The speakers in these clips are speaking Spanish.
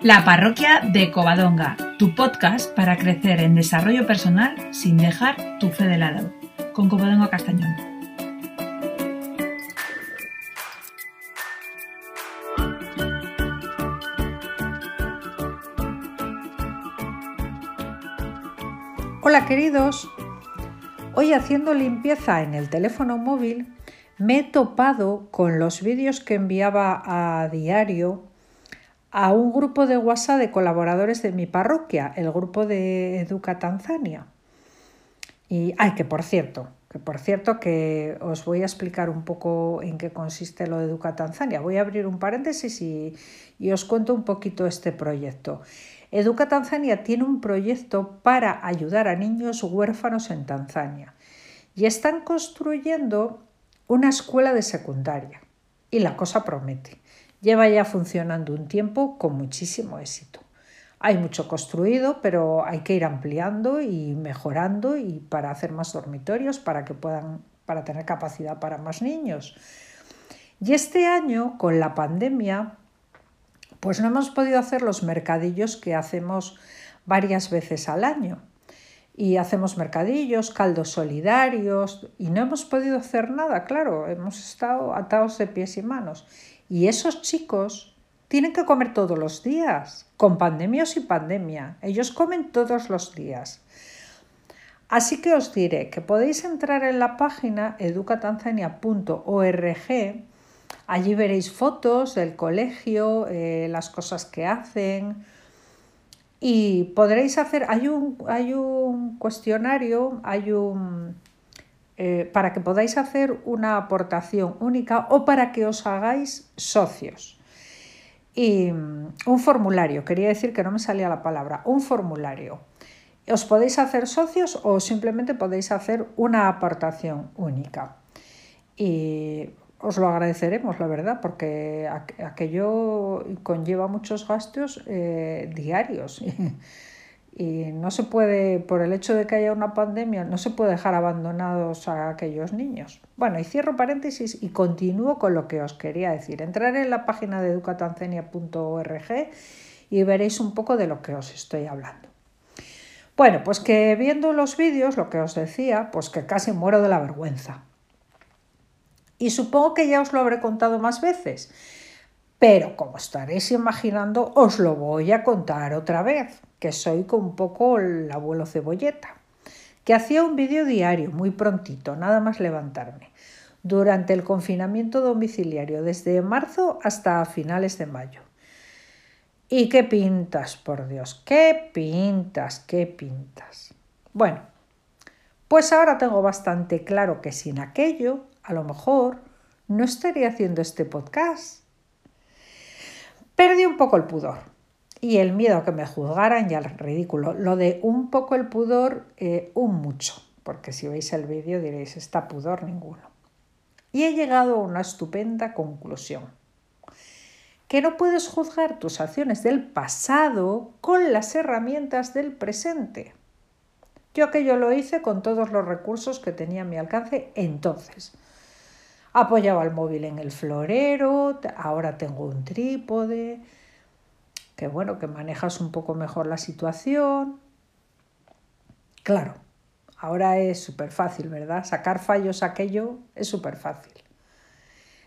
La parroquia de Covadonga, tu podcast para crecer en desarrollo personal sin dejar tu fe de lado, con Covadonga Castañón. Hola queridos, hoy haciendo limpieza en el teléfono móvil me he topado con los vídeos que enviaba a diario a un grupo de WhatsApp de colaboradores de mi parroquia, el grupo de Educa Tanzania. Y, ay, que por cierto, que por cierto que os voy a explicar un poco en qué consiste lo de Educa Tanzania. Voy a abrir un paréntesis y, y os cuento un poquito este proyecto. Educa Tanzania tiene un proyecto para ayudar a niños huérfanos en Tanzania y están construyendo una escuela de secundaria y la cosa promete. Lleva ya funcionando un tiempo con muchísimo éxito. Hay mucho construido, pero hay que ir ampliando y mejorando y para hacer más dormitorios, para que puedan para tener capacidad para más niños. Y este año, con la pandemia, pues no hemos podido hacer los mercadillos que hacemos varias veces al año. Y hacemos mercadillos, caldos solidarios, y no hemos podido hacer nada, claro, hemos estado atados de pies y manos. Y esos chicos tienen que comer todos los días, con pandemia o sin pandemia. Ellos comen todos los días. Así que os diré que podéis entrar en la página educatanzania.org. Allí veréis fotos del colegio, eh, las cosas que hacen. Y podréis hacer, hay un, hay un cuestionario, hay un, eh, para que podáis hacer una aportación única o para que os hagáis socios. Y mm, un formulario, quería decir que no me salía la palabra, un formulario. Os podéis hacer socios o simplemente podéis hacer una aportación única. Y os lo agradeceremos, la verdad, porque aquello conlleva muchos gastos eh, diarios. Y no se puede, por el hecho de que haya una pandemia, no se puede dejar abandonados a aquellos niños. Bueno, y cierro paréntesis y continúo con lo que os quería decir. Entraré en la página de educatancenia.org y veréis un poco de lo que os estoy hablando. Bueno, pues que viendo los vídeos, lo que os decía, pues que casi muero de la vergüenza. Y supongo que ya os lo habré contado más veces, pero como estaréis imaginando, os lo voy a contar otra vez que soy como un poco el abuelo cebolleta, que hacía un vídeo diario, muy prontito, nada más levantarme, durante el confinamiento domiciliario, desde marzo hasta finales de mayo. ¿Y qué pintas, por Dios? ¿Qué pintas? ¿Qué pintas? Bueno, pues ahora tengo bastante claro que sin aquello, a lo mejor, no estaría haciendo este podcast. Perdí un poco el pudor y el miedo a que me juzgaran y al ridículo. Lo de un poco el pudor, eh, un mucho, porque si veis el vídeo diréis, está pudor ninguno. Y he llegado a una estupenda conclusión, que no puedes juzgar tus acciones del pasado con las herramientas del presente. Yo aquello lo hice con todos los recursos que tenía a mi alcance entonces. Apoyaba el móvil en el florero, ahora tengo un trípode, que bueno, que manejas un poco mejor la situación. Claro, ahora es súper fácil, ¿verdad? Sacar fallos aquello es súper fácil.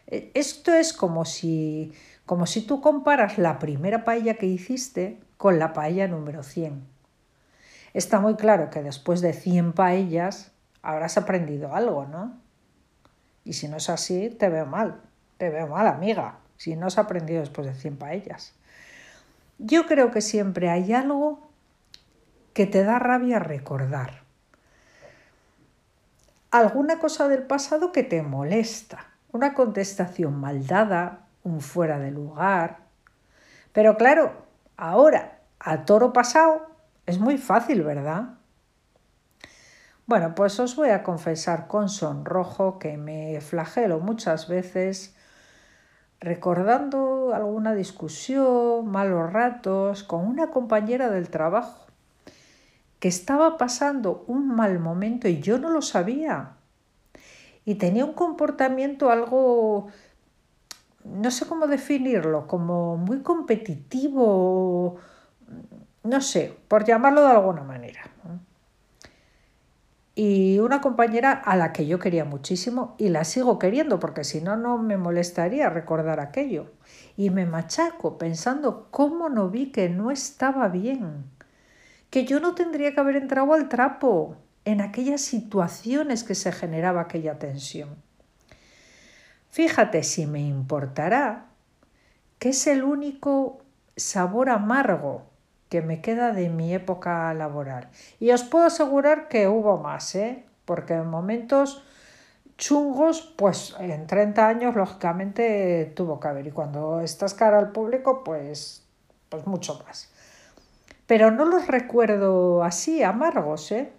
E, esto es como si, como si tú comparas la primera paella que hiciste con la paella número 100. Está muy claro que después de 100 paellas habrás aprendido algo, ¿no? Y si no es así, te veo mal, te veo mal, amiga, si no has aprendido después de 100 paellas. Yo creo que siempre hay algo que te da rabia recordar. Alguna cosa del pasado que te molesta, una contestación mal dada, un fuera de lugar. Pero claro, ahora, a toro pasado, es muy fácil, ¿verdad? Bueno, pues os voy a confesar con sonrojo que me flagelo muchas veces recordando alguna discusión, malos ratos con una compañera del trabajo que estaba pasando un mal momento y yo no lo sabía. Y tenía un comportamiento algo no sé cómo definirlo, como muy competitivo, no sé, por llamarlo de alguna manera. Y una compañera a la que yo quería muchísimo y la sigo queriendo porque si no, no me molestaría recordar aquello. Y me machaco pensando cómo no vi que no estaba bien, que yo no tendría que haber entrado al trapo en aquellas situaciones que se generaba aquella tensión. Fíjate si me importará que es el único sabor amargo que me queda de mi época laboral. Y os puedo asegurar que hubo más, ¿eh? porque en momentos chungos, pues en 30 años lógicamente tuvo que haber. Y cuando estás cara al público, pues, pues mucho más. Pero no los recuerdo así, amargos, ¿eh?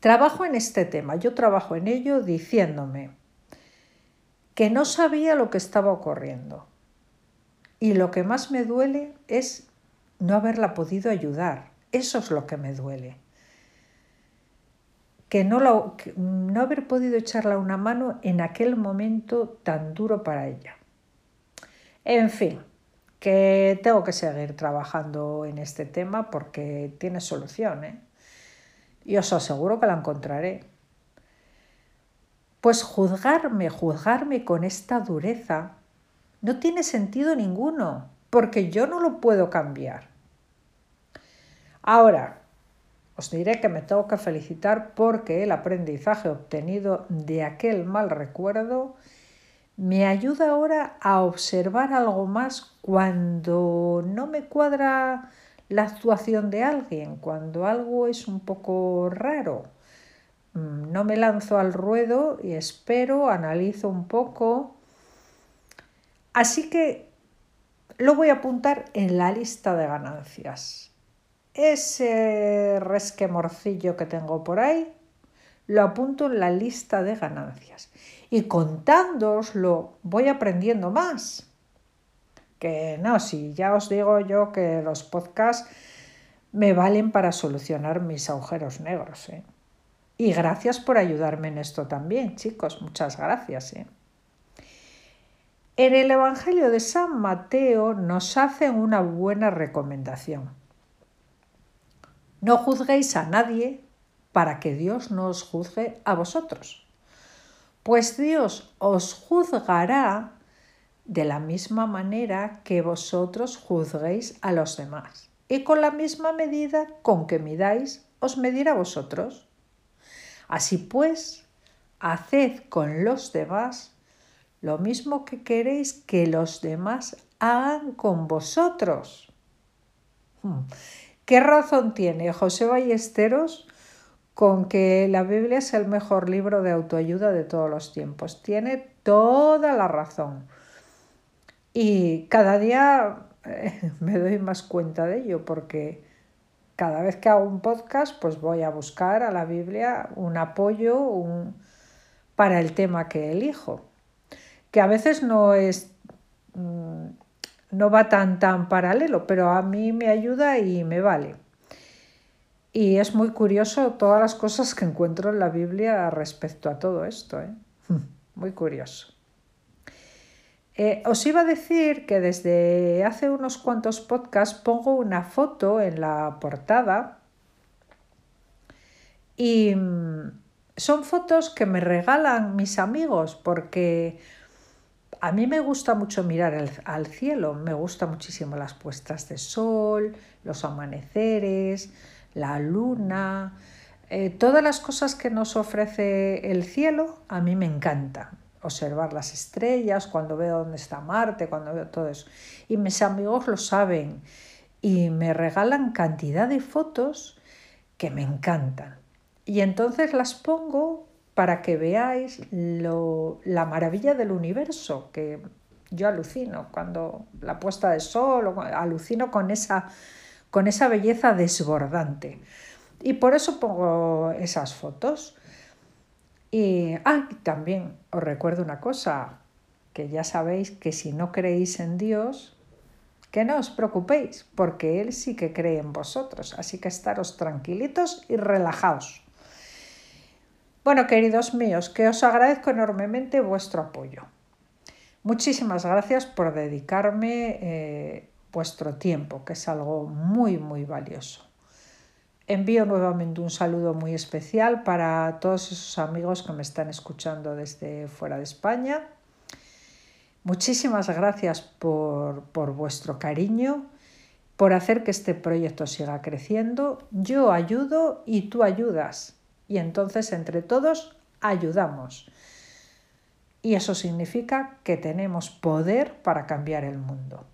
Trabajo en este tema, yo trabajo en ello diciéndome, que no sabía lo que estaba ocurriendo. Y lo que más me duele es no haberla podido ayudar. Eso es lo que me duele. Que no, no haber podido echarla una mano en aquel momento tan duro para ella. En fin, que tengo que seguir trabajando en este tema porque tiene solución. ¿eh? Y os aseguro que la encontraré. Pues juzgarme, juzgarme con esta dureza no tiene sentido ninguno, porque yo no lo puedo cambiar. Ahora, os diré que me tengo que felicitar porque el aprendizaje obtenido de aquel mal recuerdo me ayuda ahora a observar algo más cuando no me cuadra la actuación de alguien, cuando algo es un poco raro Mm, no me lanzo al ruedo y espero, analizo un poco. Así que lo voy a apuntar en la lista de ganancias. Ese resquemorcillo que tengo por ahí, lo apunto en la lista de ganancias. Y contándoslo, voy aprendiendo más. Que no, si ya os digo yo que los podcasts me valen para solucionar mis agujeros negros. ¿eh? Y gracias por ayudarme en esto también, chicos. Muchas gracias. ¿eh? En el Evangelio de San Mateo nos hacen una buena recomendación. No juzguéis a nadie para que Dios no os juzgue a vosotros. Pues Dios os juzgará de la misma manera que vosotros juzguéis a los demás. Y con la misma medida con que midáis, os medirá vosotros. Así pues, haced con los demás lo mismo que queréis que los demás hagan con vosotros. Hmm. ¿Qué razón tiene José Ballesteros con que la Biblia es el mejor libro de autoayuda de todos los tiempos? Tiene toda la razón. Y cada día eh, me doy más cuenta de ello porque cada vez que hago un podcast, pues voy a buscar a la Biblia un apoyo para el tema que elijo. Que a veces no es. Mm, no va tan tan paralelo, pero a mí me ayuda y me vale. Y es muy curioso todas las cosas que encuentro en la Biblia respecto a todo esto. ¿eh? Muy curioso. Eh, os iba a decir que desde hace unos cuantos podcasts pongo una foto en la portada y mm, son fotos que me regalan mis amigos porque a mí me gusta mucho mirar al, cielo, me gusta muchísimo las puestas de sol, los amaneceres, la luna, eh, todas las cosas que nos ofrece el cielo a mí me encantan observar las estrellas, cuando veo dónde está Marte, cuando veo todo eso. Y mis amigos lo saben y me regalan cantidad de fotos que me encantan. Y entonces las pongo para que veáis lo, la maravilla del universo, que yo alucino cuando la puesta de sol, alucino con esa, con esa belleza desbordante. Y por eso pongo esas fotos. Y ah, también os recuerdo una cosa, que ya sabéis que si no creéis en Dios, que no os preocupéis, porque Él sí que cree en vosotros, así que estaros tranquilitos y relajaos. Bueno, queridos míos, que os agradezco enormemente vuestro apoyo. Muchísimas gracias por dedicarme eh, vuestro tiempo, que es algo muy, muy valioso. Envío nuevamente un saludo muy especial para todos esos amigos que me están escuchando desde fuera de España. Muchísimas gracias por, por vuestro cariño, por hacer que este proyecto siga creciendo. Yo ayudo y tú ayudas. Y entonces entre todos ayudamos. Y eso significa que tenemos poder para cambiar el mundo.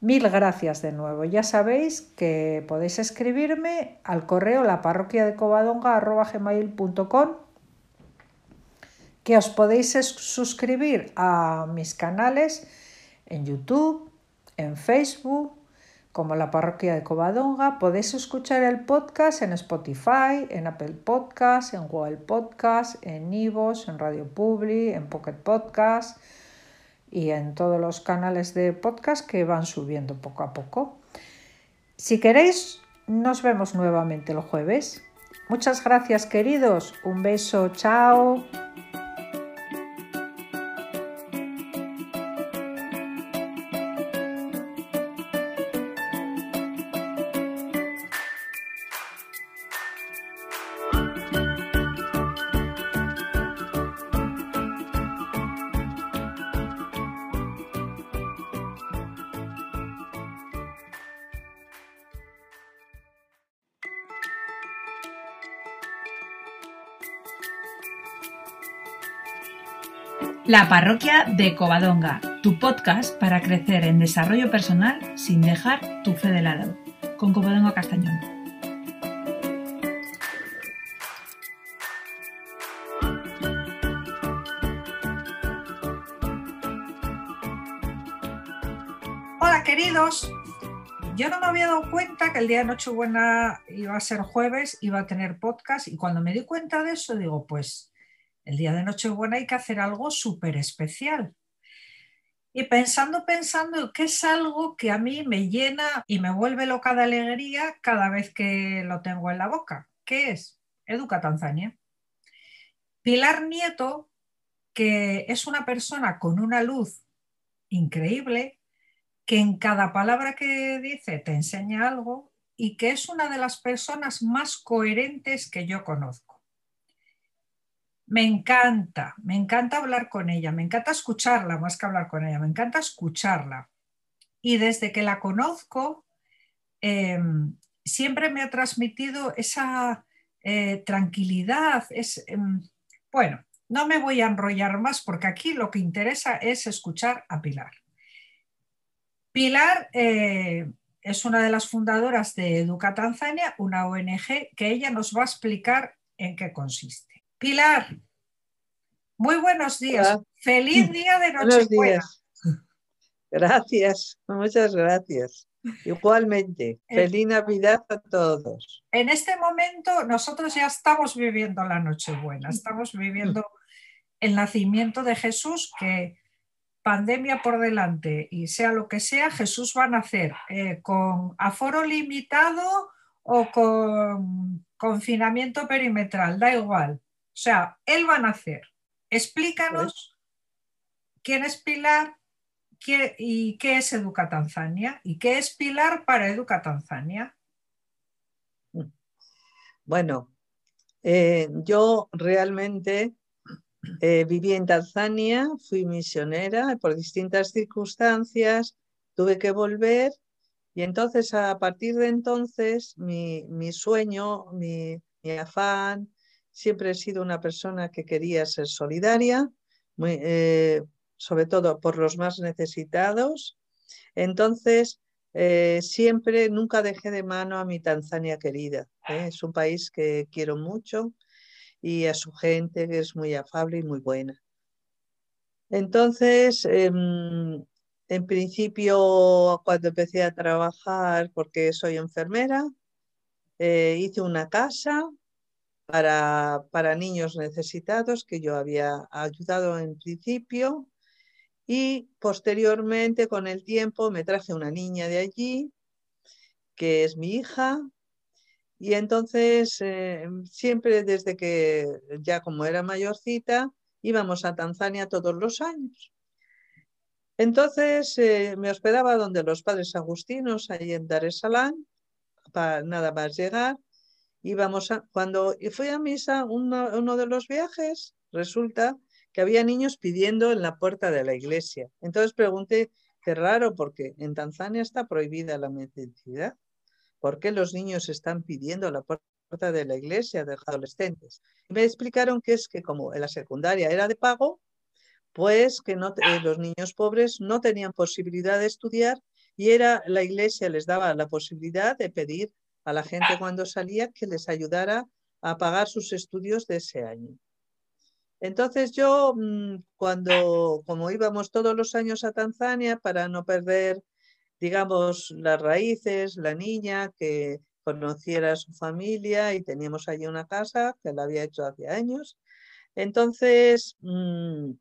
Mil gracias de nuevo. Ya sabéis que podéis escribirme al correo la parroquia de covadonga.gmail.com que os podéis suscribir a mis canales en YouTube, en Facebook, como la parroquia de Covadonga. Podéis escuchar el podcast en Spotify, en Apple Podcast, en Google Podcast, en Ivos, en Radio Publi, en Pocket Podcast y en todos los canales de podcast que van subiendo poco a poco. Si queréis, nos vemos nuevamente el jueves. Muchas gracias queridos. Un beso. Chao. La parroquia de Covadonga, tu podcast para crecer en desarrollo personal sin dejar tu fe de lado, con Covadonga Castañón. Hola queridos, yo no me había dado cuenta que el día de Nochebuena iba a ser jueves, iba a tener podcast y cuando me di cuenta de eso digo, pues el día de Nochebuena hay que hacer algo súper especial. Y pensando, pensando, que es algo que a mí me llena y me vuelve loca de alegría cada vez que lo tengo en la boca. ¿Qué es? Educa Tanzania. Pilar Nieto, que es una persona con una luz increíble, que en cada palabra que dice te enseña algo y que es una de las personas más coherentes que yo conozco. Me encanta, me encanta hablar con ella, me encanta escucharla más que hablar con ella, me encanta escucharla. Y desde que la conozco, em, siempre me ha transmitido esa eh, tranquilidad. Es, em, bueno, no me voy a enrollar más porque aquí lo que interesa es escuchar a Pilar. Pilar eh, es una de las fundadoras de Educa Tanzania, una ONG que ella nos va a explicar en qué consiste. Pilar, muy buenos días. Feliz día de Nochebuena. Gracias, muchas gracias. Igualmente, eh, feliz Navidad a todos. En este momento nosotros ya estamos viviendo la Nochebuena, estamos viviendo el nacimiento de Jesús, que pandemia por delante y sea lo que sea, Jesús va a nacer eh, con aforo limitado o con confinamiento perimetral, da igual. O sea, él va a nacer. Explícanos quién es Pilar y qué es Educa Tanzania y qué es Pilar para Educa Tanzania. Bueno, eh, yo realmente eh, viví en Tanzania, fui misionera por distintas circunstancias, tuve que volver y entonces a partir de entonces mi, sueño, mi afán, Siempre he sido una persona que quería ser solidaria, eh, sobre todo por los más necesitados. Entonces, eh, siempre, nunca dejé de mano a mi Tanzania querida. ¿eh? Es un país que quiero mucho y a su gente que es muy afable y muy buena. Entonces, em, en principio, cuando empecé a trabajar, porque soy enfermera, hice una casa para, niños necesitados que yo había ayudado en principio y posteriormente con el tiempo me traje una niña de allí que es mi hija y entonces eh, siempre desde que ya como era mayorcita íbamos a Tanzania todos los años. Entonces eh, me hospedaba donde los padres agustinos, ahí en Dar es Salaam, para nada más llegar. Íbamos a, cuando fui a misa, uno de los viajes, resulta que había niños pidiendo en la puerta de la iglesia. Entonces pregunté, qué raro, porque en Tanzania está prohibida la mendicidad. ¿Por qué los niños están pidiendo la puerta de la iglesia de adolescentes? Me explicaron que es que como en la secundaria era de pago, pues que no, eh, los niños pobres no tenían posibilidad de estudiar y era la iglesia les daba la posibilidad de pedir a la gente cuando salía que les ayudara a pagar sus estudios de ese año. Entonces yo, mm, cuando, como íbamos todos los años a Tanzania para no perder, digamos, las raíces, la niña que conociera a su familia y teníamos allí una casa que la había hecho hace años. Entonces, mm,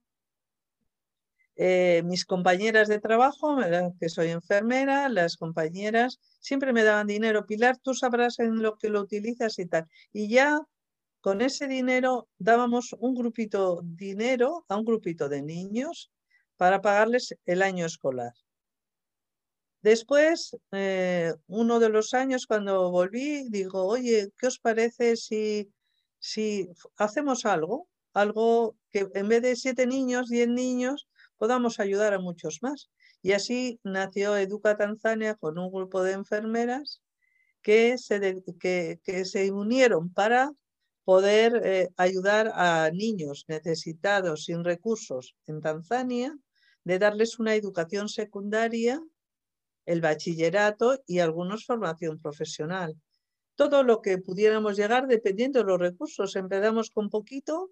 eh, mis compañeras de trabajo, que soy enfermera, las compañeras siempre me daban dinero. Pilar, tú sabrás en lo que lo utilizas y tal. Y ya con ese dinero dábamos un grupito dinero a un grupito de niños para pagarles el año escolar. Después, eh, uno de los años cuando volví, digo, oye, ¿qué os parece si, si hacemos algo? Algo que en vez de siete niños, diez niños, podamos ayudar a muchos más. Y así nació Educa Tanzania con un grupo de enfermeras que se, que, se unieron para poder eh, ayudar a niños necesitados sin recursos en Tanzania, de darles una educación secundaria, el bachillerato y algunos formación profesional. Todo lo que pudiéramos llegar dependiendo de los recursos. Empezamos con poquito,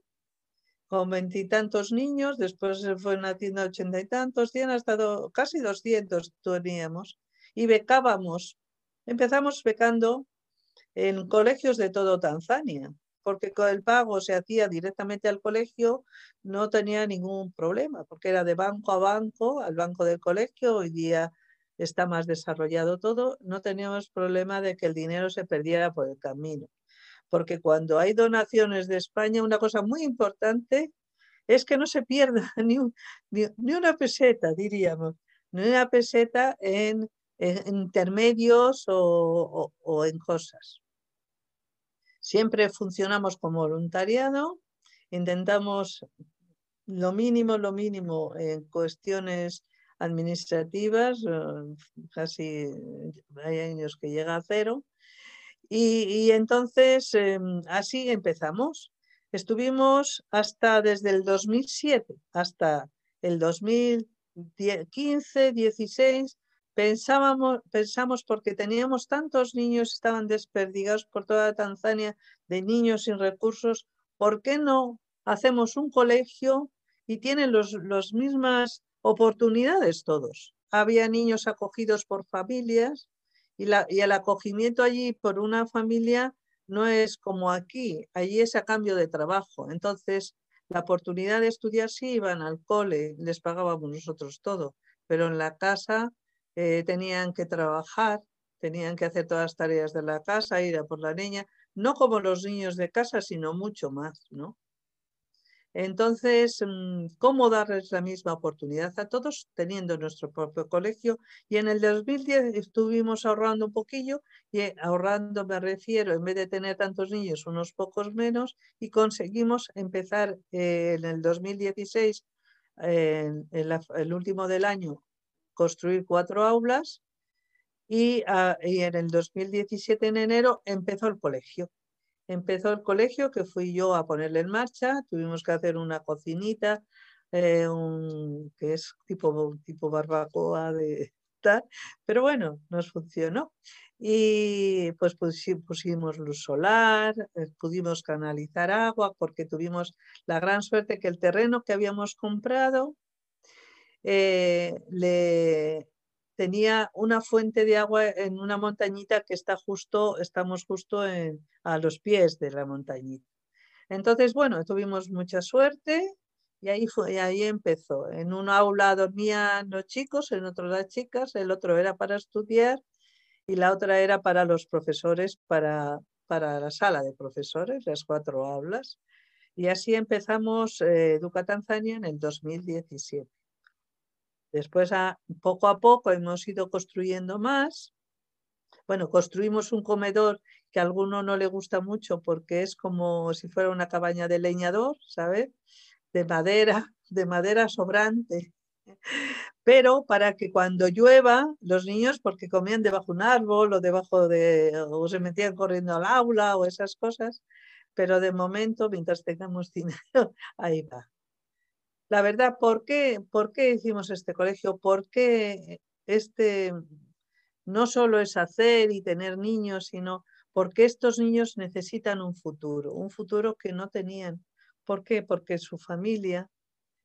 con veintitantos niños, después se fue naciendo ochenta y tantos, cien hasta casi doscientos teníamos y becábamos. Empezamos becando en colegios de todo Tanzania porque el pago se hacía directamente al colegio, no tenía ningún problema, porque era de banco a banco, al banco del colegio, hoy día está más desarrollado todo, no teníamos problema de que el dinero se perdiera por el camino. Porque cuando hay donaciones de España, una cosa muy importante es que no se pierda ni, ni, una peseta, diríamos, ni una peseta en, intermedios o en cosas. Siempre funcionamos como voluntariado, intentamos lo mínimo, lo mínimo en cuestiones administrativas, eh, casi hay años que llega a cero. Y, entonces em, así empezamos. Estuvimos hasta desde el 2007 hasta el 2015, 16, Pensábamos, pensamos porque teníamos tantos niños, estaban desperdigados por toda Tanzania de niños sin recursos, ¿por qué no hacemos un colegio y tienen las mismas oportunidades todos? Había niños acogidos por familias y, la, y el acogimiento allí por una familia no es como aquí, allí es a cambio de trabajo. Entonces, la oportunidad de estudiar sí iban al cole, les pagábamos nosotros todo, pero en la casa eh, tenían que trabajar, tenían que hacer todas las tareas de la casa, ir a por la niña, no como los niños de casa, sino mucho más, ¿no? Entonces, mm, ¿cómo darles la misma oportunidad a todos teniendo nuestro propio colegio? Y en el 2010 estuvimos ahorrando un poquillo, y eh, ahorrando me refiero, en vez de tener tantos niños, unos pocos menos, y conseguimos empezar eh, en el 2016, en el último del año, construir cuatro aulas ah, y, en el 2017, en enero, empezó el colegio. Empezó el colegio que fui yo a ponerle en marcha, tuvimos que hacer una cocinita, eh, que es tipo, tipo barbacoa de tal, pero bueno, nos funcionó. Y pues pusimos luz solar, eh, pudimos canalizar agua porque tuvimos la gran suerte que el terreno que habíamos comprado eh, le, tenía una fuente de agua en una montañita que está justo, estamos justo a los pies de la montañita. Entonces, bueno, tuvimos mucha suerte y ahí, fue, ahí empezó. En un aula dormían los chicos, en otro las chicas, el otro era para estudiar y la otra era para los profesores, para, para la sala de profesores, las cuatro aulas. Y así empezamos eh, Educa Tanzania en el 2017. Después, poco a poco, hemos ido construyendo más. Bueno, construimos un comedor que a alguno no le gusta mucho porque es como si fuera una cabaña de leñador, ¿sabes? De madera, de madera sobrante. Pero para que cuando llueva, los niños, porque comían debajo de un árbol o debajo de, o se metían corriendo al aula o esas cosas, pero de momento, mientras tengamos dinero, ahí va. La verdad, ¿por qué, ¿por qué hicimos este colegio? ¿Por qué este no solo es hacer y tener niños, sino porque estos niños necesitan un futuro, un futuro que no tenían. ¿Por qué? Porque su familia,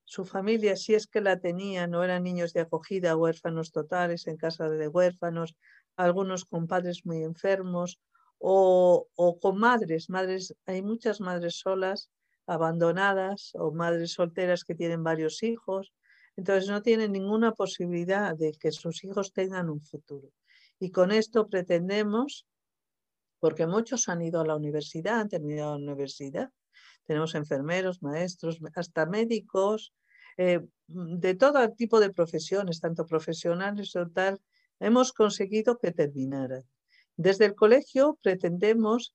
su familia, si es que la tenía, no eran niños de acogida, huérfanos totales en casa de huérfanos, algunos con padres muy enfermos o, o con madres, madres, hay muchas madres solas abandonadas o madres solteras que tienen varios hijos. Entonces no tienen ninguna posibilidad de que sus hijos tengan un futuro. Y con esto pretendemos, porque muchos han ido a la universidad, han terminado la universidad, tenemos enfermeros, maestros, hasta médicos, eh, de todo tipo de profesiones, tanto profesionales o tal, hemos conseguido que terminaran. Desde el colegio pretendemos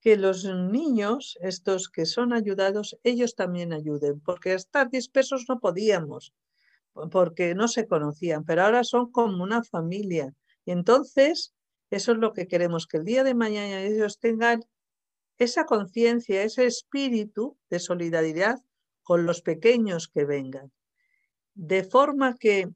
que los niños, estos que son ayudados, ellos también ayuden, porque estar dispersos no podíamos, porque no se conocían, pero ahora son como una familia. Y entonces, eso es lo que queremos, que el día de mañana ellos tengan esa conciencia, ese espíritu de solidaridad con los pequeños que vengan. De forma que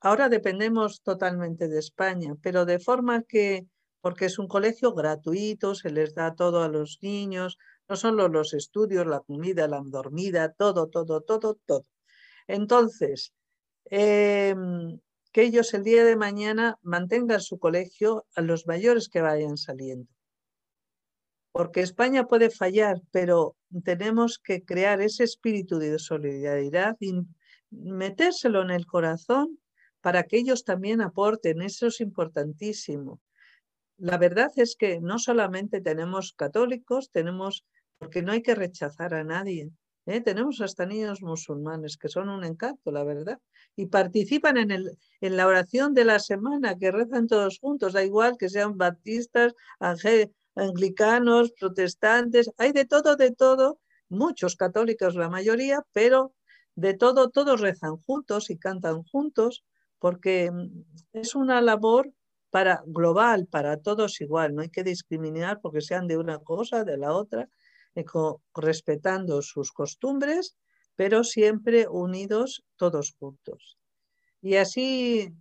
ahora dependemos totalmente de España, pero de forma que porque es un colegio gratuito, se les da todo a los niños, no solo los estudios, la comida, la dormida, todo, todo, todo, todo. Entonces, em, que ellos el día de mañana mantengan su colegio a los mayores que vayan saliendo. Porque España puede fallar, pero tenemos que crear ese espíritu de solidaridad y metérselo en el corazón para que ellos también aporten. Eso es importantísimo la verdad es que no solamente tenemos católicos, tenemos, porque no hay que rechazar a nadie, ¿eh? tenemos hasta niños musulmanes que son un encanto, la verdad, y participan en, el, en la oración de la semana, que rezan todos juntos, da igual que sean baptistas, anglicanos, protestantes, hay de todo, de todo, muchos católicos la mayoría, pero de todo, todos rezan juntos y cantan juntos, porque mm, es una labor para global, para todos igual, no hay que discriminar porque sean de una cosa, de la otra, eh, respetando sus costumbres, pero siempre unidos todos juntos. Y así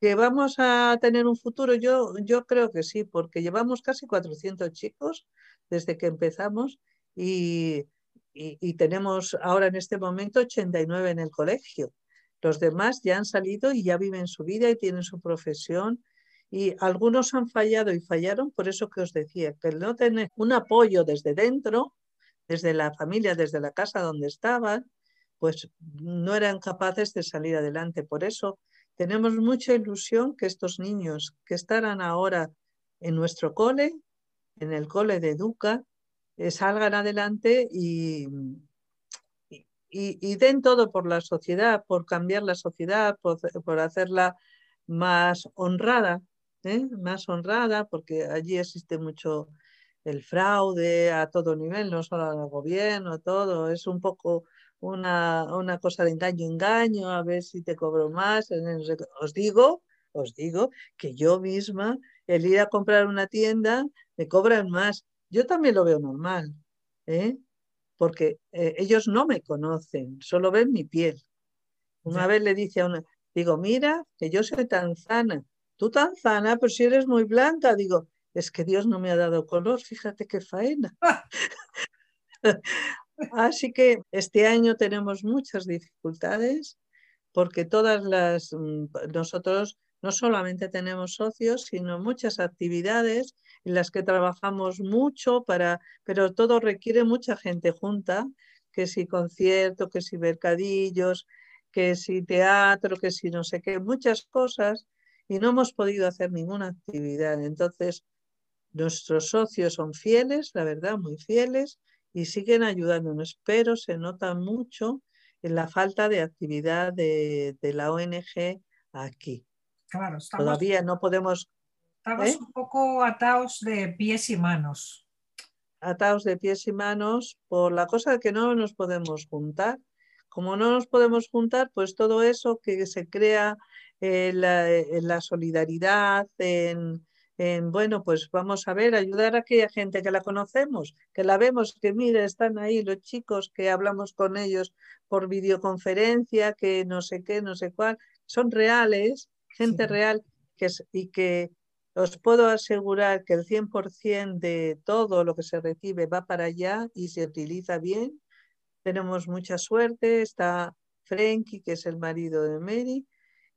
que vamos a tener un futuro, yo, yo creo que sí, porque llevamos casi 400 chicos desde que empezamos y, y tenemos ahora en este momento 89 en el colegio. Los demás ya han salido y ya viven su vida y tienen su profesión y algunos han fallado y fallaron por eso que os decía, que no tener un apoyo desde dentro, desde la familia, desde la casa donde estaban, pues no eran capaces de salir adelante. Por eso tenemos mucha ilusión que estos niños que estarán ahora en nuestro cole, en el cole de Educa, eh, salgan adelante y, y, den todo por la sociedad, por cambiar la sociedad, por hacerla más honrada ¿eh? más honrada, porque allí existe mucho el fraude a todo nivel, no solo al gobierno, todo, es un poco una, una cosa de engaño, engaño, a ver si te cobro más. Os digo, os digo que yo misma, el ir a comprar una tienda, me cobran más. Yo también lo veo normal, ¿eh? porque eh, ellos no me conocen, solo ven mi piel. Una vez le dice a una, digo, mira, que yo soy tan sana, tú tan sana, pero si eres muy blanca, digo, es que Dios no me ha dado color, fíjate qué faena. Así que este año tenemos muchas dificultades porque todas las, mm, nosotros no solamente tenemos socios, sino muchas actividades en las que trabajamos mucho para, pero todo requiere mucha gente junta, que si concierto, que si mercadillos, que si teatro, que si no sé qué, muchas cosas y no hemos podido hacer ninguna actividad. Entonces, nuestros socios son fieles, la verdad, muy fieles, y siguen ayudándonos, pero se nota mucho la falta de actividad de, la ONG aquí. Claro, Todavía no podemos... Estamos ¿eh? un poco atados de pies y manos. Atados de pies y manos por la cosa de que no nos podemos juntar. Como no nos podemos juntar, pues todo eso que se crea en la solidaridad, en, bueno, pues vamos a ver, ayudar a aquella gente que la conocemos, que la vemos, que mire, están ahí los chicos que hablamos con ellos por videoconferencia, que no sé qué, no sé cuál, son reales, gente real, que y que os puedo asegurar que el 100% de todo lo que se recibe va para allá y se utiliza bien. Tenemos mucha suerte, está Frankie, que es el marido de Mary,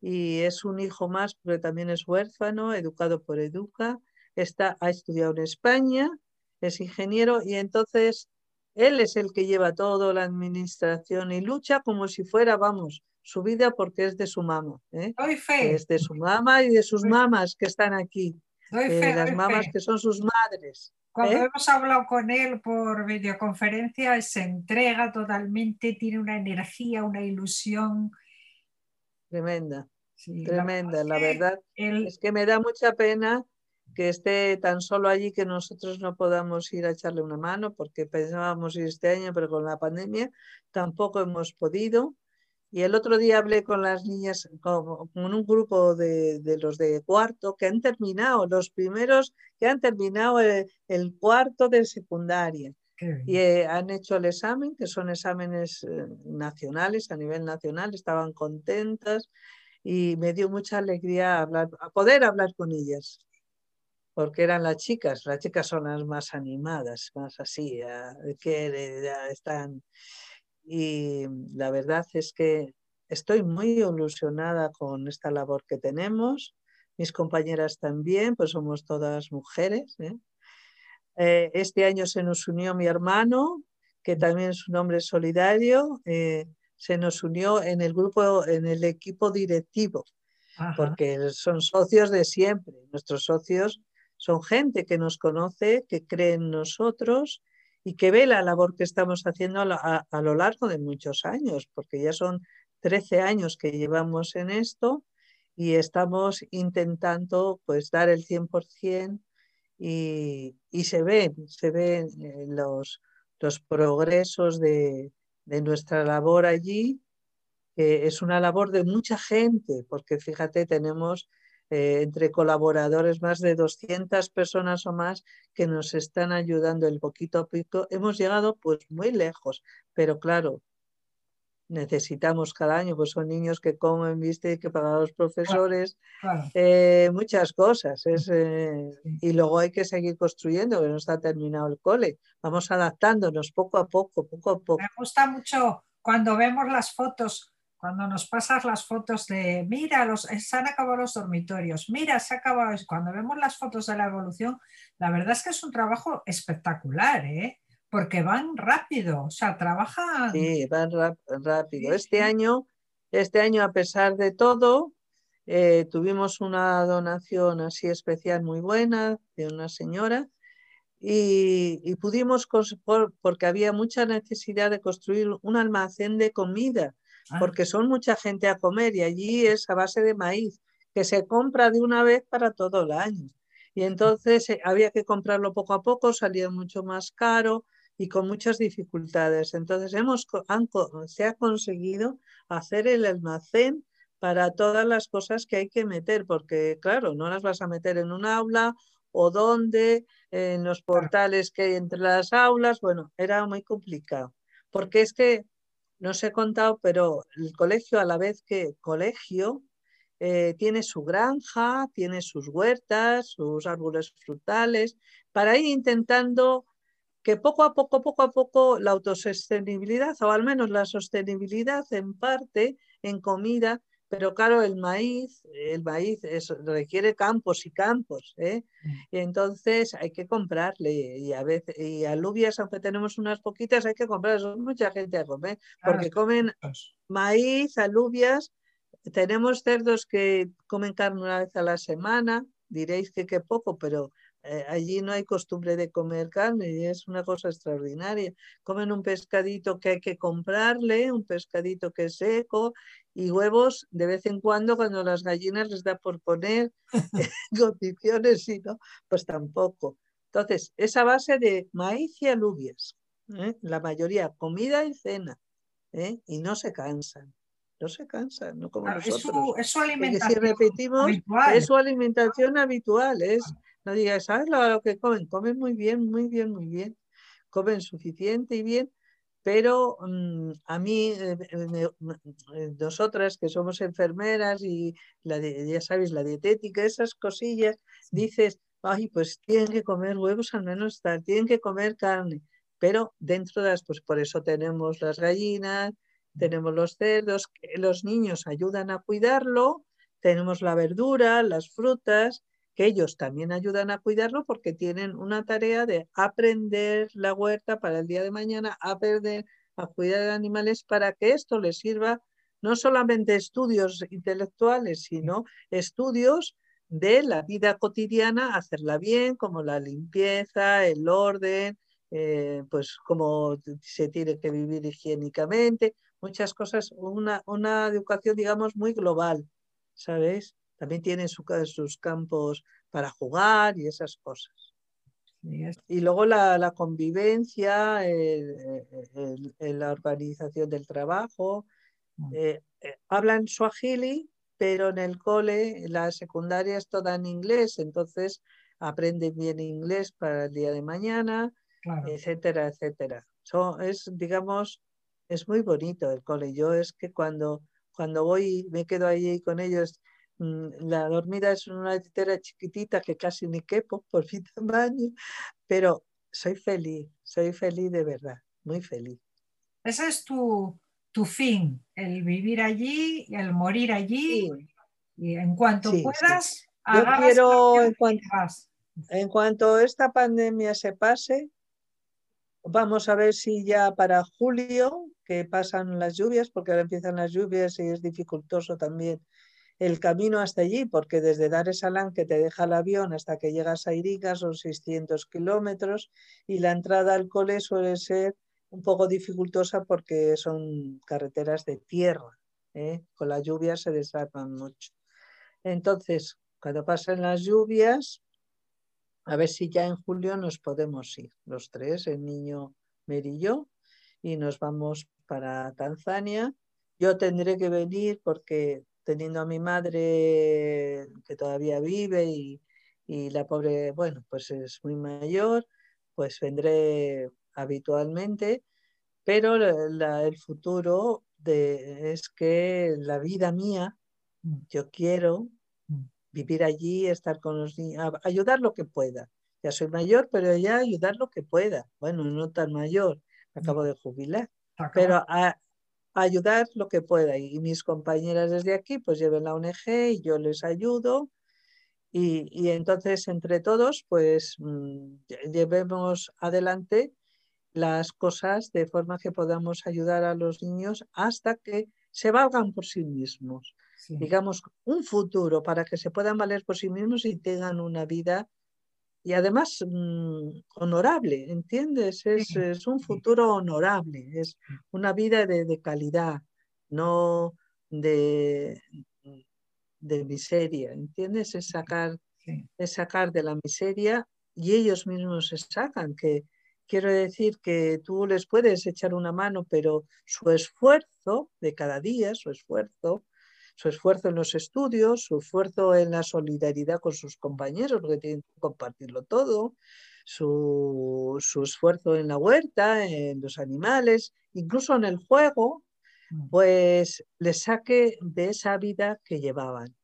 y es un hijo más porque también es huérfano, educado por Educa, está, ha estudiado en España, es ingeniero y entonces él es el que lleva todo la administración y lucha como si fuera, vamos, su vida porque es de su mamá. ¿eh? fe. Es de su mamá y de sus mamás que están aquí. Eh, las mamás que son sus madres. Cuando ¿eh? hemos hablado con él por videoconferencia, se entrega totalmente, tiene una energía, una ilusión. Tremenda. Tremenda, la verdad. Es que me da mucha pena que esté tan solo allí que nosotros no podamos ir a echarle una mano porque pensábamos ir este año, pero con la pandemia tampoco hemos podido. Y el otro día hablé con las niñas, con, un grupo de, los de cuarto que han terminado, los primeros que han terminado el, cuarto de secundaria. Y eh, han hecho el examen, que son exámenes eh, nacionales, a nivel nacional, estaban contentas y me dio mucha alegría hablar, poder hablar con ellas, porque eran las chicas, las chicas son las más animadas, más así, que están. Y la verdad es que estoy muy ilusionada con esta labor que tenemos. Mis compañeras también, pues somos todas mujeres. ¿eh? Eh, este año se nos unió mi hermano, que también es un hombre solidario. Eh, se nos unió en el grupo, en el equipo directivo, porque son socios de siempre. Nuestros socios son gente que nos conoce, que cree en nosotros y que ve la labor que estamos haciendo a, lo largo de muchos años, porque ya son 13 años que llevamos en esto y estamos intentando pues dar el 100% y, y se ven, se ven eh, los, los progresos de, de nuestra labor allí, que es una labor de mucha gente, porque fíjate, tenemos eh, entre colaboradores más de 200 personas o más que nos están ayudando el poquito a poquito. Hemos llegado pues muy lejos, pero claro, necesitamos cada año, pues son niños que comen, viste, que pagan los profesores, eh, muchas cosas. Eh, y luego hay que seguir construyendo, que no está terminado el cole. Vamos adaptándonos poco a poco, poco a poco. Me gusta mucho cuando vemos las fotos, cuando nos pasas las fotos de, mira, los, se han acabado los dormitorios, mira, se ha acabado, cuando vemos las fotos de la evolución, la verdad es que es un trabajo espectacular, ¿eh? Porque van rápido, o sea, trabajan. Sí, van rápido. Este año, este año, a pesar de todo, eh, tuvimos una donación así especial muy buena de una señora y, pudimos, porque había mucha necesidad de construir un almacén de comida, ah. porque son mucha gente a comer y allí es a base de maíz, que se compra de una vez para todo el año. Y entonces eh, había que comprarlo poco a poco, salía mucho más caro, y con muchas dificultades. Entonces hemos, se ha conseguido hacer el almacén para todas las cosas que hay que meter, porque claro, no las vas a meter en un aula o donde, en los portales que hay entre las aulas, bueno, era muy complicado. Porque es que, no os he contado, pero el colegio a la vez que colegio, eh, tiene su granja, tiene sus huertas, sus árboles frutales, para ir intentando que poco a poco, poco a poco, la autosostenibilidad, o al menos la sostenibilidad en parte en comida, pero claro, el maíz, el maíz requiere campos y campos, ¿eh? Mm. y entonces hay que comprarle, y a veces, y alubias, aunque tenemos unas poquitas, hay que comprarlas, mucha gente a comer, porque comen maíz, alubias, tenemos cerdos que comen carne una vez a la semana, diréis que qué poco, pero eh, allí no hay costumbre de comer carne y es una cosa extraordinaria. Comen un pescadito que hay que comprarle, un pescadito que es seco y huevos de vez en cuando cuando las gallinas les da por poner condiciones y no, pues tampoco. Entonces, esa base de maíz y alubias, ¿eh? la mayoría comida y cena, ¿eh? y no se cansan no se cansan, no como nosotros. Es su, alimentación si repetimos, es su alimentación habitual, es, no digas, ¿sabes lo, que comen? Comen muy bien, muy bien, muy bien, comen suficiente y bien, pero mm, a mí, eh, eh, nosotras que somos enfermeras y la ya sabéis, la dietética, esas cosillas, dices, ay, pues tienen que comer huevos al menos estar, tienen que comer carne, pero dentro de las, pues por eso tenemos las gallinas, tenemos los cerdos, los niños ayudan a cuidarlo, tenemos la verdura, las frutas, que ellos también ayudan a cuidarlo porque tienen una tarea de aprender la huerta para el día de mañana, aprender a cuidar de animales para que esto les sirva no solamente estudios intelectuales, sino estudios de la vida cotidiana, hacerla bien, como la limpieza, el orden, eh, pues cómo se tiene que vivir higiénicamente, muchas cosas, una, una educación, digamos, muy global, ¿sabes? También tiene sus campos para jugar y esas cosas. Y luego la, convivencia, la organización del trabajo. Mm. Eh, eh, hablan suajili, pero en el cole, la secundaria es toda en inglés, entonces aprenden bien inglés para el día de mañana, etcétera, etcétera. es, digamos, es muy bonito el cole. Yo es que cuando, cuando voy me quedo ahí con ellos, la dormida es una litera chiquitita que casi ni quepo por mi tamaño, pero soy feliz, soy feliz de verdad, muy feliz. Ese es tu, tu fin, el vivir allí, el morir allí, y en cuanto puedas, Yo quiero, en cuanto, en cuanto esta pandemia se pase, vamos a ver si ya para julio que pasan las lluvias, porque ahora empiezan las lluvias y es dificultoso también el camino hasta allí, porque desde Dar es que te deja el avión, hasta que llegas a Iriga son 600 kilómetros y la entrada al cole suele ser un poco dificultosa porque son carreteras de tierra. ¿eh? Con la lluvia se desarman mucho. Entonces, cuando pasan las lluvias, a ver si ya en julio nos podemos ir, los tres, el niño Merillo, y nos vamos para Tanzania. Yo tendré que venir porque teniendo a mi madre que todavía vive y, la pobre, bueno, pues es muy mayor, pues vendré habitualmente, pero el futuro de, es que la vida mía, mm. yo quiero mm. vivir allí, estar con los niños, ayudar lo que pueda. Ya soy mayor, pero ya ayudar lo que pueda. Bueno, no tan mayor, acabo de jubilar pero a, ayudar lo que pueda. Y mis compañeras desde aquí pues lleven la ONG y yo les ayudo. Y, entonces entre todos pues mm, llevemos adelante las cosas de forma que podamos ayudar a los niños hasta que se valgan por sí mismos. Digamos, un futuro para que se puedan valer por sí mismos y tengan una vida y además mm, honorable, ¿entiendes? Es, un futuro honorable, es una vida de, calidad, no de, de, miseria, ¿entiendes? Es sacar, es sacar de la miseria y ellos mismos se sacan, que quiero decir que tú les puedes echar una mano, pero su esfuerzo de cada día, su esfuerzo, su esfuerzo en los estudios, su esfuerzo en la solidaridad con sus compañeros, porque tienen que compartirlo todo, su, esfuerzo en la huerta, en los animales, incluso en el juego, mm. pues les saque de esa vida que llevaban.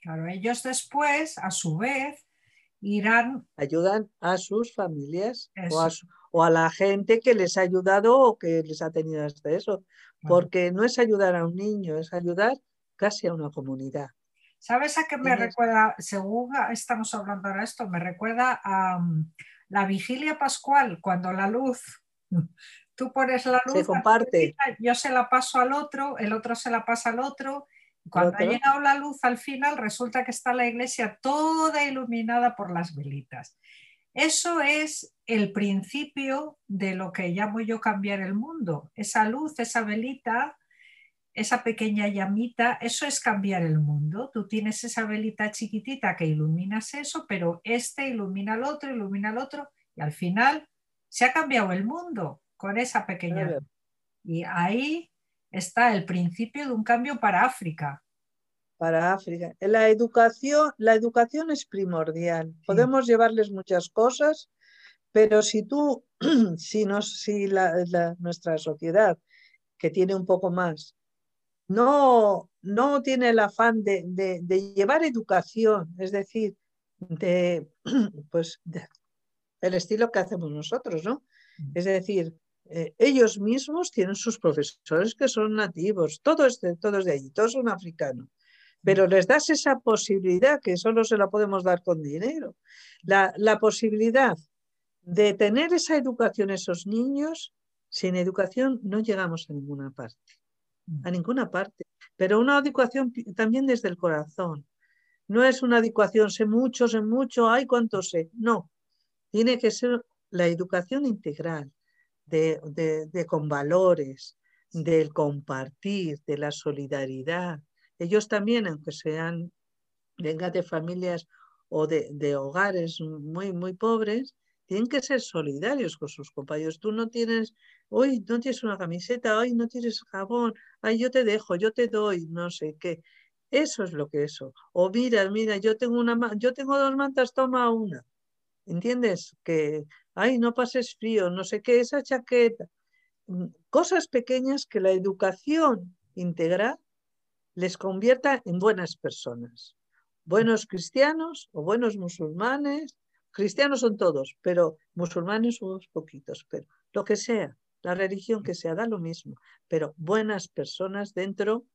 Claro, ellos después, a su vez, irán... Ayudan a sus familias o a, la gente que les ha ayudado o que les ha tenido hasta eso. Porque no es ayudar a un niño, es ayudar casi a una comunidad. ¿Sabes a qué me recuerda, según estamos hablando ahora esto, me recuerda a mm, la vigilia pascual, cuando la luz, tú pones la luz, se comparte. Yo se la paso al otro, el otro se la pasa al otro Cuando ha llegado la luz al final, resulta que está la iglesia toda iluminada por las velitas. Eso es el principio de lo que llamo yo cambiar el mundo. Esa luz, esa velita, esa pequeña llamita, eso es cambiar el mundo. Tú tienes esa velita chiquitita que iluminas eso, pero este ilumina al otro, ilumina al otro, y al final se ha cambiado el mundo con esa pequeña. Y ahí está el principio de un cambio para África. Para África. La educación, la educación es primordial. Podemos llevarles muchas cosas, pero si tú, si, si nuestra sociedad, que tiene un poco más, no, no tiene el afán de, llevar educación, es decir, de, pues, el estilo que hacemos nosotros, ¿no? Mm. Es decir, eh, ellos mismos tienen sus profesores que son nativos, todos de, todos de allí, todos son africanos, pero mm. les das esa posibilidad que solo se la podemos dar con dinero, la, la posibilidad de tener esa educación esos niños, sin educación no llegamos a ninguna parte a ninguna parte, pero una adecuación también desde el corazón. No es una adecuación, sé mucho, sé mucho, ay, cuánto sé. No, tiene que ser la educación integral, de, de, con valores, del compartir, de la solidaridad. Ellos también, aunque sean, vengan de familias o de, de hogares muy, muy pobres, tienen que ser solidarios con sus compañeros. Tú no tienes, hoy no tienes una camiseta, hoy no tienes jabón, ay, yo te dejo, yo te doy, no sé qué. Eso es lo que eso. O mira, mira, yo tengo una, yo tengo dos mantas, toma una. ¿Entiendes? Que, ay, no pases frío, no sé qué, esa chaqueta. Mm, cosas pequeñas que la educación integral les convierta en buenas personas. Buenos cristianos o buenos musulmanes Cristianos son todos, pero musulmanes somos poquitos, pero lo que sea, la religión que sea, da lo mismo, pero buenas personas dentro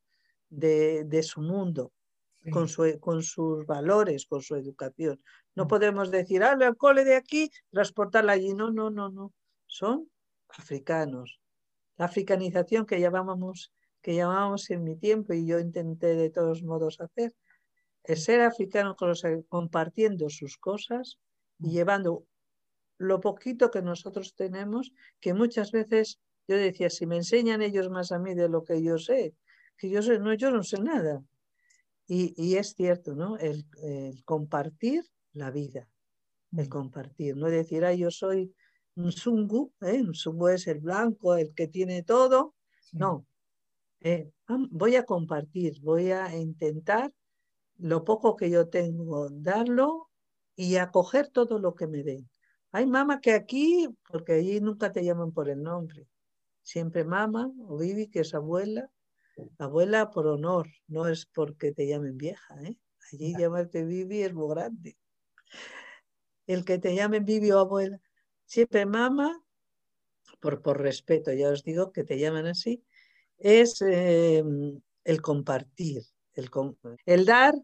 de, su mundo, con, con, sus valores, con su educación. No mm. podemos decir, ah, al cole de aquí, transportarla allí. No, no, no, no. Son africanos. La africanización que llamábamos, que llamábamos en mi tiempo y yo intenté de todos modos hacer, es ser africano compartiendo sus cosas, y llevando lo poquito que nosotros tenemos, que muchas veces yo decía, si me enseñan ellos más a mí de lo que yo sé, que yo sé, no, yo no sé nada. Y, es cierto, ¿no? El, compartir la vida, el compartir, no decir, ah, yo soy un sungu, ¿eh? un sungu es el blanco, el que tiene todo. No, eh, voy a compartir, voy a intentar lo poco que yo tengo, darlo y acoger todo lo que me den. Hay mamá que aquí, porque allí nunca te llaman por el nombre, siempre mamá o Vivi, que es abuela, abuela por honor, no es porque te llamen vieja, ¿eh? Allí llamarte Vivi es muy grande. El que te llamen Vivi o abuela, siempre mamá, por, por respeto, ya os digo que te llaman así, es eh, el compartir, el, el dar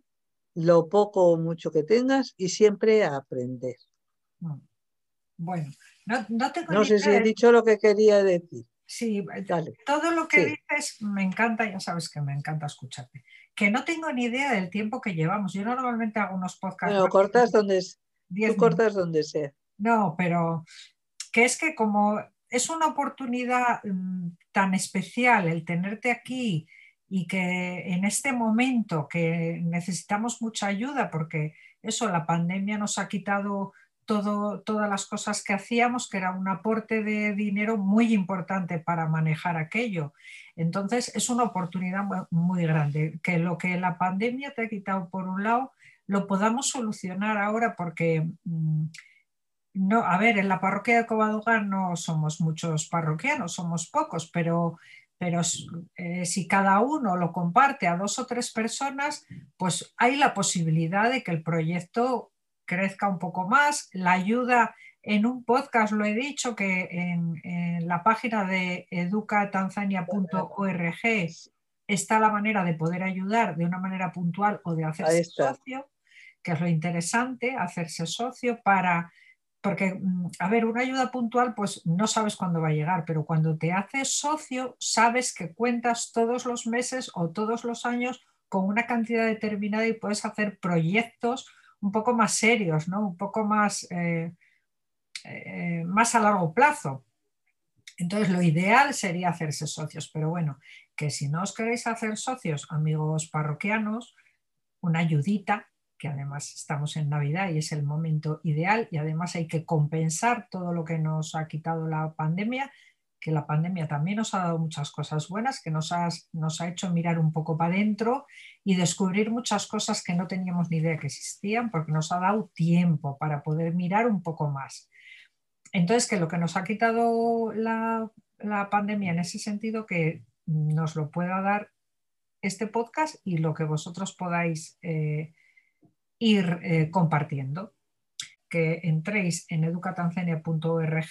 lo poco o mucho que tengas y siempre a aprender. Mm. Bueno, no, no, no sé si he dicho lo que quería decir. Sí, todo lo que dices me encanta, ya sabes que me encanta escucharte. Que no tengo ni idea del tiempo que llevamos. Yo normalmente hago unos podcasts. No, cortas donde, tú cortas donde sea. No, pero que es que como es una oportunidad mm, tan especial el tenerte aquí y que en este momento que necesitamos mucha ayuda, porque eso, la pandemia nos ha quitado todo, todas las cosas que hacíamos, que era un aporte de dinero muy importante para manejar aquello. Entonces, es una oportunidad muy, grande, que lo que la pandemia te ha quitado por un lado, lo podamos solucionar ahora porque... Mm, no, a ver, en la parroquia de Covadonga no somos muchos parroquianos, somos pocos, pero pero eh, si cada uno lo comparte a dos o tres personas, pues hay la posibilidad de que el proyecto crezca un poco más. La ayuda en un podcast, lo he dicho, que en, la página de educatanzania.org está la manera de poder ayudar de una manera puntual o de hacerse socio, que es lo interesante, hacerse socio para porque, mm, a ver, una ayuda puntual, pues no sabes cuándo va a llegar, pero cuando te haces socio, sabes que cuentas todos los meses o todos los años con una cantidad determinada y puedes hacer proyectos un poco más serios, ¿no? un poco más, eh, eh, más a largo plazo. Entonces, lo ideal sería hacerse socios, pero bueno, que si no os queréis hacer socios, amigos parroquianos, una ayudita, que además estamos en Navidad y es el momento ideal y además hay que compensar todo lo que nos ha quitado la pandemia, que la pandemia también nos ha dado muchas cosas buenas, que nos ha, nos ha hecho mirar un poco para adentro y descubrir muchas cosas que no teníamos ni idea que existían, porque nos ha dado tiempo para poder mirar un poco más. Entonces, que lo que nos ha quitado la, pandemia en ese sentido, que nos lo pueda dar este podcast y lo que vosotros podáis eh, ir eh, compartiendo. Que entréis en educatancenia.org,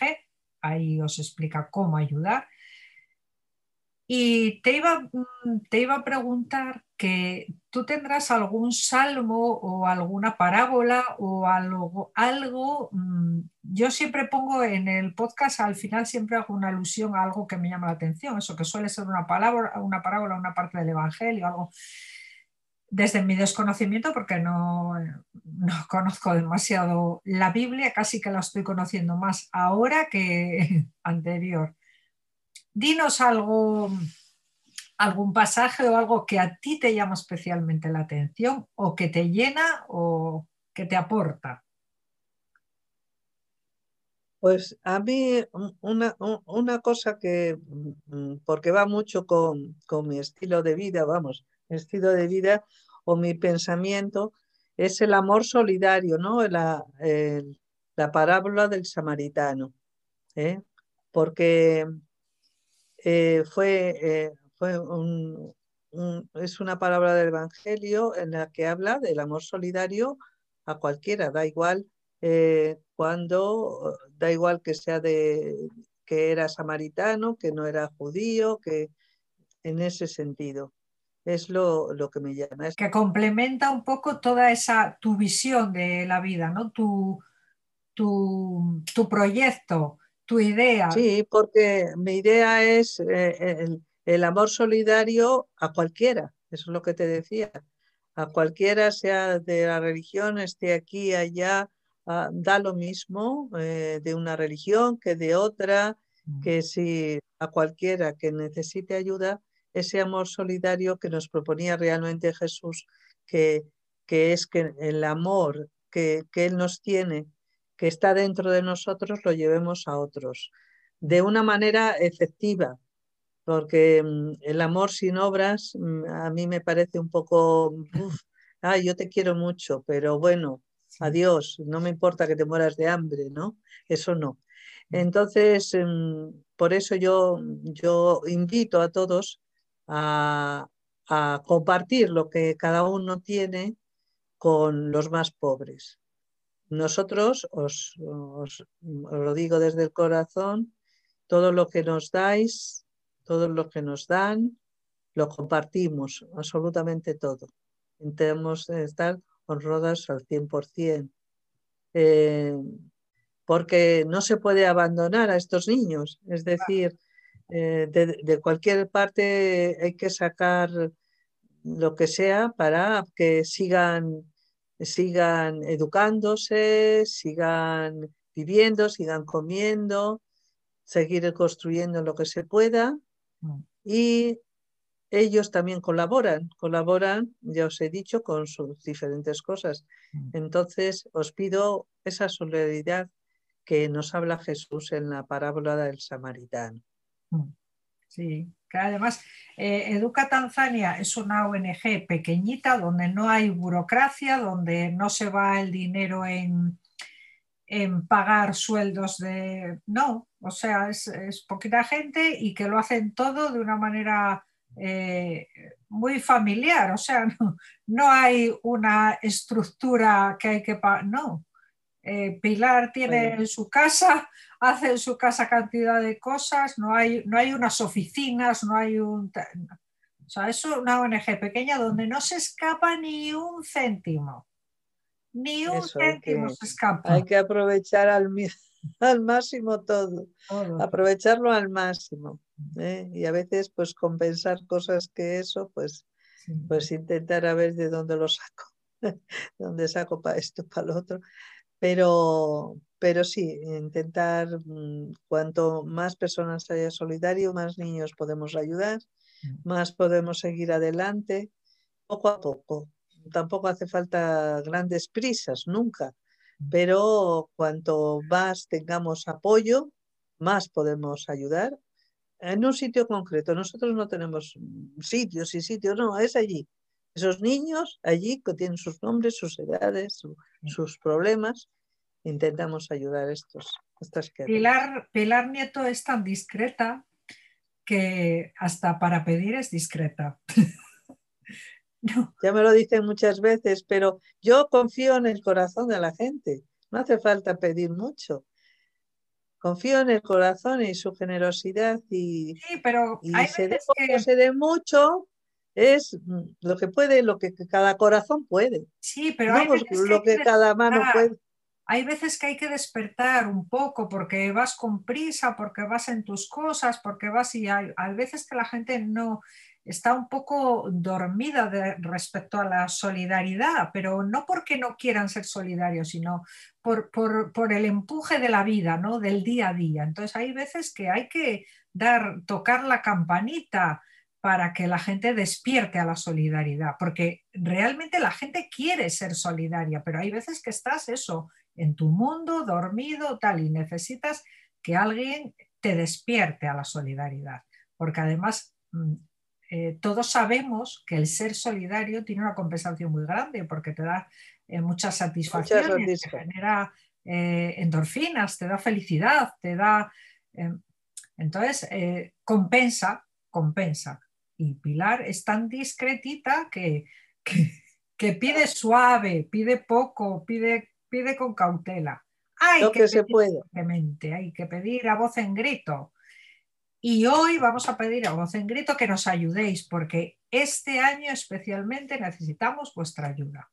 ahí os explica cómo ayudar. Y te iba, mm, te iba a preguntar que tú tendrás algún salmo o alguna parábola o algo, algo, mm, yo siempre pongo en el podcast, al final siempre hago una alusión a algo que me llama la atención, eso que suele ser una palabra, una parábola, una parte del Evangelio, algo desde mi desconocimiento, porque no, no conozco demasiado la Biblia, casi que la estoy conociendo más ahora que anterior. Dinos algo algún pasaje o algo que a ti te llama especialmente la atención o que te llena o que te aporta. Pues a mí una, una cosa que, mm, porque va mucho con, mi estilo de vida, vamos, estilo de vida o mi pensamiento, es el amor solidario, ¿no? La, la parábola del samaritano. ¿eh? Porque eh, fue eh, es una palabra del Evangelio en la que habla del amor solidario a cualquiera, da igual cuando, da igual que sea de que era samaritano, que no era judío, que en ese sentido. Es lo, lo que me llama. Que complementa un poco toda esa tu visión de la vida, ¿no? Tu, tu, tu proyecto, tu idea. Sí, porque mi idea es eh, el, el amor solidario a cualquiera, eso es lo que te decía, a cualquiera, sea de la religión, esté aquí, allá, ah, da lo mismo eh, de una religión que de otra, mm. que si a cualquiera que necesite ayuda, ese amor solidario que nos proponía realmente Jesús, que, que es que el amor que, que Él nos tiene, que está dentro de nosotros, lo llevemos a otros, de una manera efectiva, porque mm, el amor sin obras mm, a mí me parece un poco, ay, yo te quiero mucho, pero bueno, adiós, no me importa que te mueras de hambre, ¿no? Eso no. Entonces, por eso yo, yo invito a todos a, compartir lo que cada uno tiene con los más pobres. Nosotros, os, lo digo desde el corazón, todo lo que nos dais todo lo que nos dan, lo compartimos, absolutamente todo. Intentamos estar honradas al 100%. Eh, porque no se puede abandonar a estos niños, es decir, eh, de, cualquier parte hay que sacar lo que sea para que sigan, sigan educándose, sigan viviendo, sigan comiendo, seguir construyendo lo que se pueda Mm. Y ellos también colaboran, colaboran, ya os he dicho, con sus diferentes cosas. Mm. Entonces, os pido esa solidaridad que nos habla Jesús en la parábola del samaritano. Mm. Sí, que además eh, Educa Tanzania es una ONG pequeñita donde no hay burocracia, donde no se va el dinero en, en pagar sueldos de... No, o sea, es, poquita gente y que lo hacen todo de una manera eh, muy familiar, o sea, no, hay una estructura que hay que pagar, no. Eh, Pilar tiene en su casa, hace en su casa cantidad de cosas, no hay, no hay unas oficinas, no hay un... O sea, es una ONG pequeña donde no se escapa ni un céntimo. Ni un céntimo se escapa. Hay que aprovechar al, al máximo todo, aprovecharlo al máximo. ¿eh? Y a veces, pues compensar cosas que eso, pues pues intentar a ver de dónde lo saco, de dónde saco para esto, para lo otro. Pero, pero sí, intentar mm, cuanto más personas haya solidario, más niños podemos ayudar, mm. más podemos seguir adelante, poco a poco. Tampoco hace falta grandes prisas, nunca, mm. pero cuanto más tengamos apoyo, más podemos ayudar en un sitio concreto. Nosotros no tenemos sitios y sitios, no, es allí. Esos niños allí que tienen sus nombres, sus edades, sus problemas, intentamos ayudar a estos. Estas Pilar, Pilar Nieto es tan discreta que hasta para pedir es discreta. Ya me lo dicen muchas veces, pero yo confío en el corazón de la gente. No hace falta pedir mucho confío en el corazón y su generosidad y, sí, pero se, dé, se dé mucho es lo que puede, lo que cada corazón puede. Sí, pero hay lo que, cada mano puede. Hay veces que hay que despertar un poco porque vas con prisa, porque vas en tus cosas, porque vas y hay, hay veces que la gente no, está un poco dormida respecto a la solidaridad, pero no porque no quieran ser solidarios, sino por, el empuje de la vida, ¿no? del día a día. Entonces hay veces que hay que dar, tocar la campanita para que la gente despierte a la solidaridad, porque realmente la gente quiere ser solidaria, pero hay veces que estás eso, en tu mundo, dormido, tal, y necesitas que alguien te despierte a la solidaridad, porque además mm, eh, todos sabemos que el ser solidario tiene una compensación muy grande porque te da eh, muchas satisfacciones, te genera eh, endorfinas, te da felicidad, te da... entonces, compensa, compensa. Y Pilar es tan discretita que, que, pide suave, pide poco, pide, pide con cautela. Hay Lo que, se puede. Hay que pedir a voz en grito. Y hoy vamos a pedir a voz en grito que nos ayudéis, porque este año especialmente necesitamos vuestra ayuda.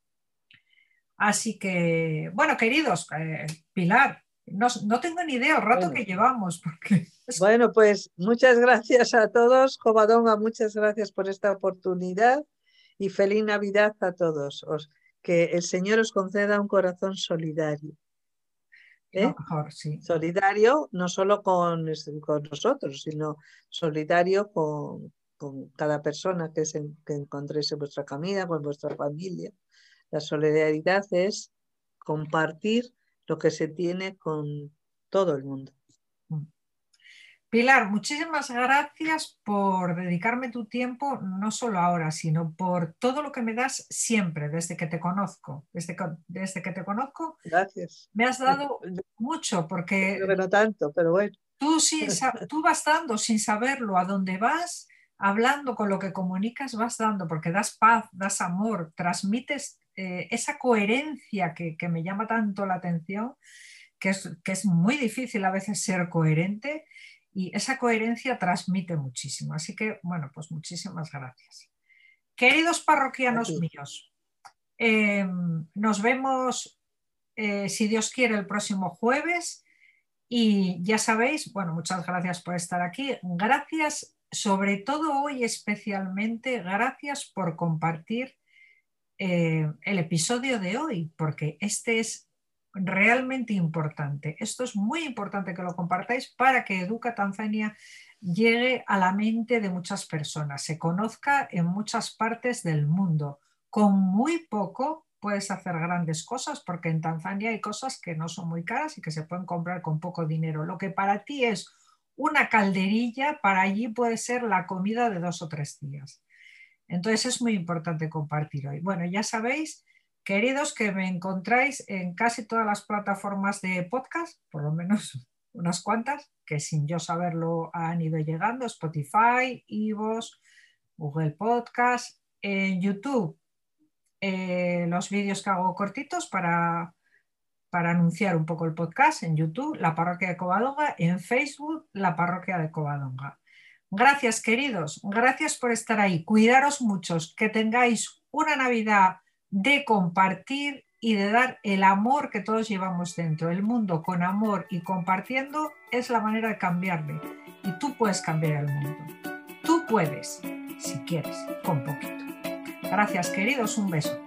Así que, bueno, queridos, eh, Pilar, no, tengo ni idea el rato que llevamos. Porque... Bueno, pues muchas gracias a todos. Covadonga, muchas gracias por esta oportunidad y feliz Navidad a todos. que el Señor os conceda un corazón solidario. ¿eh? Solidario no solo con, con, nosotros, sino solidario con, cada persona que, se, que encontréis en vuestra camino, con vuestra familia. La solidaridad es compartir lo que se tiene con todo el mundo. Pilar, muchísimas gracias por dedicarme tu tiempo, no solo ahora, sino por todo lo que me das siempre, desde que te conozco. Desde que, desde que te conozco, gracias. me has dado mucho, porque... No tanto, pero bueno. Tú, tú vas dando sin saberlo a dónde vas, hablando con lo que comunicas, vas dando, porque das paz, das amor, transmites eh, esa coherencia que, que, me llama tanto la atención, que es, que es muy difícil a veces ser coherente y esa coherencia transmite muchísimo. Así que, bueno, pues muchísimas gracias. Queridos parroquianos míos, em, nos vemos, eh, si Dios quiere, el próximo jueves. Y ya sabéis, bueno, muchas gracias por estar aquí. Gracias, sobre todo hoy especialmente, gracias por compartir eh, el episodio de hoy, porque este es realmente importante. Esto es muy importante que lo compartáis para que Educa Tanzania llegue a la mente de muchas personas, se conozca en muchas partes del mundo. Con muy poco puedes hacer grandes cosas porque en Tanzania hay cosas que no son muy caras y que se pueden comprar con poco dinero. Lo que para ti es una calderilla, para allí puede ser la comida de dos o tres días. Entonces es muy importante compartir hoy. Bueno, ya sabéis Queridos, que me encontráis en casi todas las plataformas de podcast, por lo menos unas cuantas, que sin yo saberlo han ido llegando, Spotify, Ivos, Google Podcast, en YouTube, eh, los vídeos que hago cortitos para, para anunciar un poco el podcast en YouTube, la parroquia de Covadonga, en Facebook, la parroquia de Covadonga. Gracias, queridos, gracias por estar ahí. Cuidaros muchos, que tengáis una Navidad de compartir y de dar el amor que todos llevamos dentro. El mundo con amor y compartiendo es la manera de cambiarle. Y tú puedes cambiar el mundo. Tú puedes, si quieres, con poquito. Gracias, queridos. Un beso.